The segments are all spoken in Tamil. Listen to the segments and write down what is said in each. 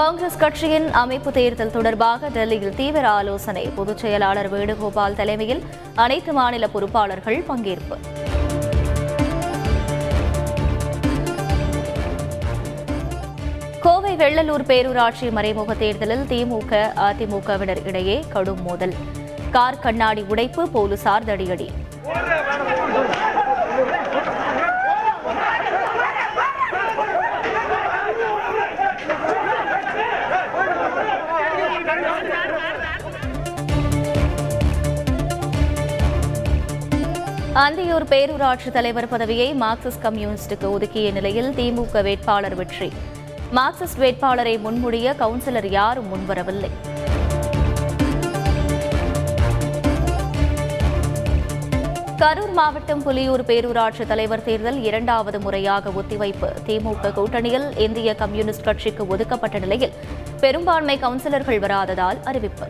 காங்கிரஸ் கட்சியின் அமைப்பு தேர்தல் தொடர்பாக டெல்லியில் தீவிர ஆலோசனை. பொதுச் செயலாளர் வேணுகோபால் தலைமையில் அனைத்து மாநில பொறுப்பாளர்கள் பங்கேற்பு. கோவை வெள்ளலூர் பேரூராட்சி மறைமுக தேர்தலில் திமுக அதிமுகவினர் இடையே கடும் மோதல். கார் கண்ணாடி உடைப்பு போலீசார் தடியடி. அந்தியூர் பேரூராட்சி தலைவர் பதவியை மார்க்சிஸ்ட் கம்யூனிஸ்டுக்கு ஒதுக்கிய நிலையில் திமுக வேட்பாளர் வெற்றி. மார்க்சிஸ்ட் வேட்பாளரை முன்மொழிய கவுன்சிலர் யாரும் முன்வரவில்லை. கரூர் மாவட்டம் புலியூர் பேரூராட்சி தலைவர் தேர்தல் இரண்டாவது முறையாக ஒத்திவைப்பு. திமுக கூட்டணியில் இந்திய கம்யூனிஸ்ட் கட்சிக்கு ஒதுக்கப்பட்ட நிலையில் பெரும்பான்மை கவுன்சிலர்கள் வராததால் அறிவிப்பு.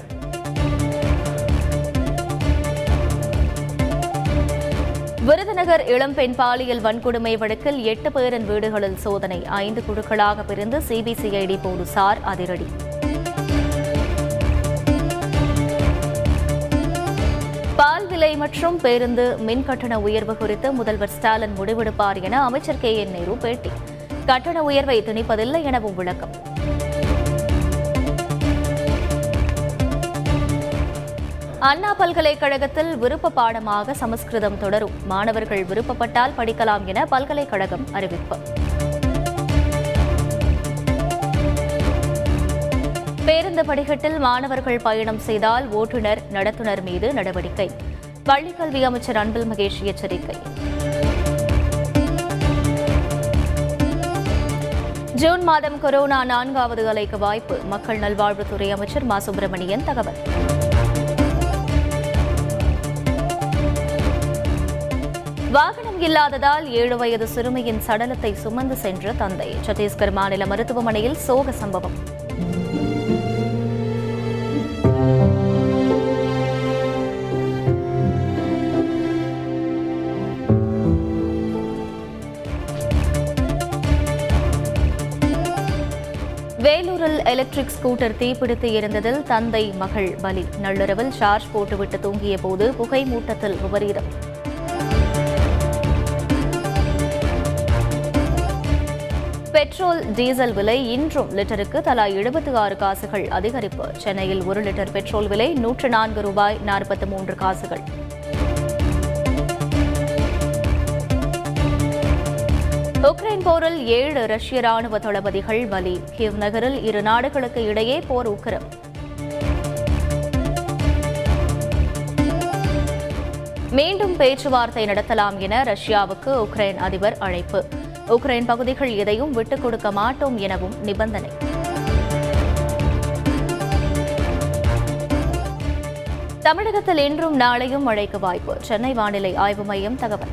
விருதுநகர் இளம்பெண் பாலியல் வன்கொடுமை வழக்கில் எட்டு பேரின் வீடுகளில் சோதனை. ஐந்து குழுக்களாக பிரிந்து சிபிசிஐடி போலீசார் அதிரடி. பால் விலை மற்றும் பேருந்து மின் கட்டண உயர்வு குறித்து முதல்வர் ஸ்டாலின் முடிவெடுப்பார் என அமைச்சர் கே என் நேரு பேட்டி. கட்டண உயர்வை திணிப்பதில்லை எனவும் விளக்கம். அண்ணா பல்கலைக்கழகத்தில் விருப்ப பாடமாக சமஸ்கிருதம் தொடரும். மாணவர்கள் விருப்பப்பட்டால் படிக்கலாம் என பல்கலைக்கழகம் அறிவிப்பு. பேருந்து படிக்கட்டில் மாணவர்கள் பயணம் செய்தால் ஓட்டுநர் நடத்துனர் மீது நடவடிக்கை. பள்ளிக்கல்வி அமைச்சர் அன்பில் மகேஷ் எச்சரிக்கை. ஜூன் மாதம் கொரோனா நான்காவது அலைக்கு வாய்ப்பு. மக்கள் நல்வாழ்வுத்துறை அமைச்சர் மா. சுப்பிரமணியன் தகவல். வாகனம் இல்லாததால் ஏழு வயது சிறுமியின் சடலத்தை சுமந்து சென்ற தந்தை. சத்தீஸ்கர் மாநில மருத்துவமனையில் சோக சம்பவம். வேலூரில் எலக்ட்ரிக் ஸ்கூட்டர் தீப்பிடித்து எரிந்ததில் தந்தை மகள் பலி. நள்ளிரவில் சார்ஜ் போட்டுவிட்டு தூங்கிய போது புகை மூட்டத்தில் விபரீதம் பெட்ரோல் டீசல் விலை இன்றும் லிட்டருக்கு தலா எழுபத்தி ஆறு காசுகள் அதிகரிப்பு. சென்னையில் ஒரு லிட்டர் பெட்ரோல் விலை நூற்று நான்கு ரூபாய் நாற்பத்தி மூன்று காசுகள். உக்ரைன் போரில் ஏழு ரஷ்ய ராணுவ தளபதிகள் பலி. கிவ் நகரில் இரு நாடுகளுக்கு இடையே போர் உக்கிரம். மீண்டும் பேச்சுவார்த்தை நடத்தலாம் என ரஷ்யாவுக்கு உக்ரைன் அதிபர் அழைப்பு. உக்ரைன் பகுதிகள் எதையும் விட்டுக் கொடுக்க மாட்டோம் எனவும் நிபந்தனை. தமிழகத்தில் இன்றும் நாளையும் மழைக்கு வாய்ப்பு. சென்னை வானிலை ஆய்வு மையம் தகவல்.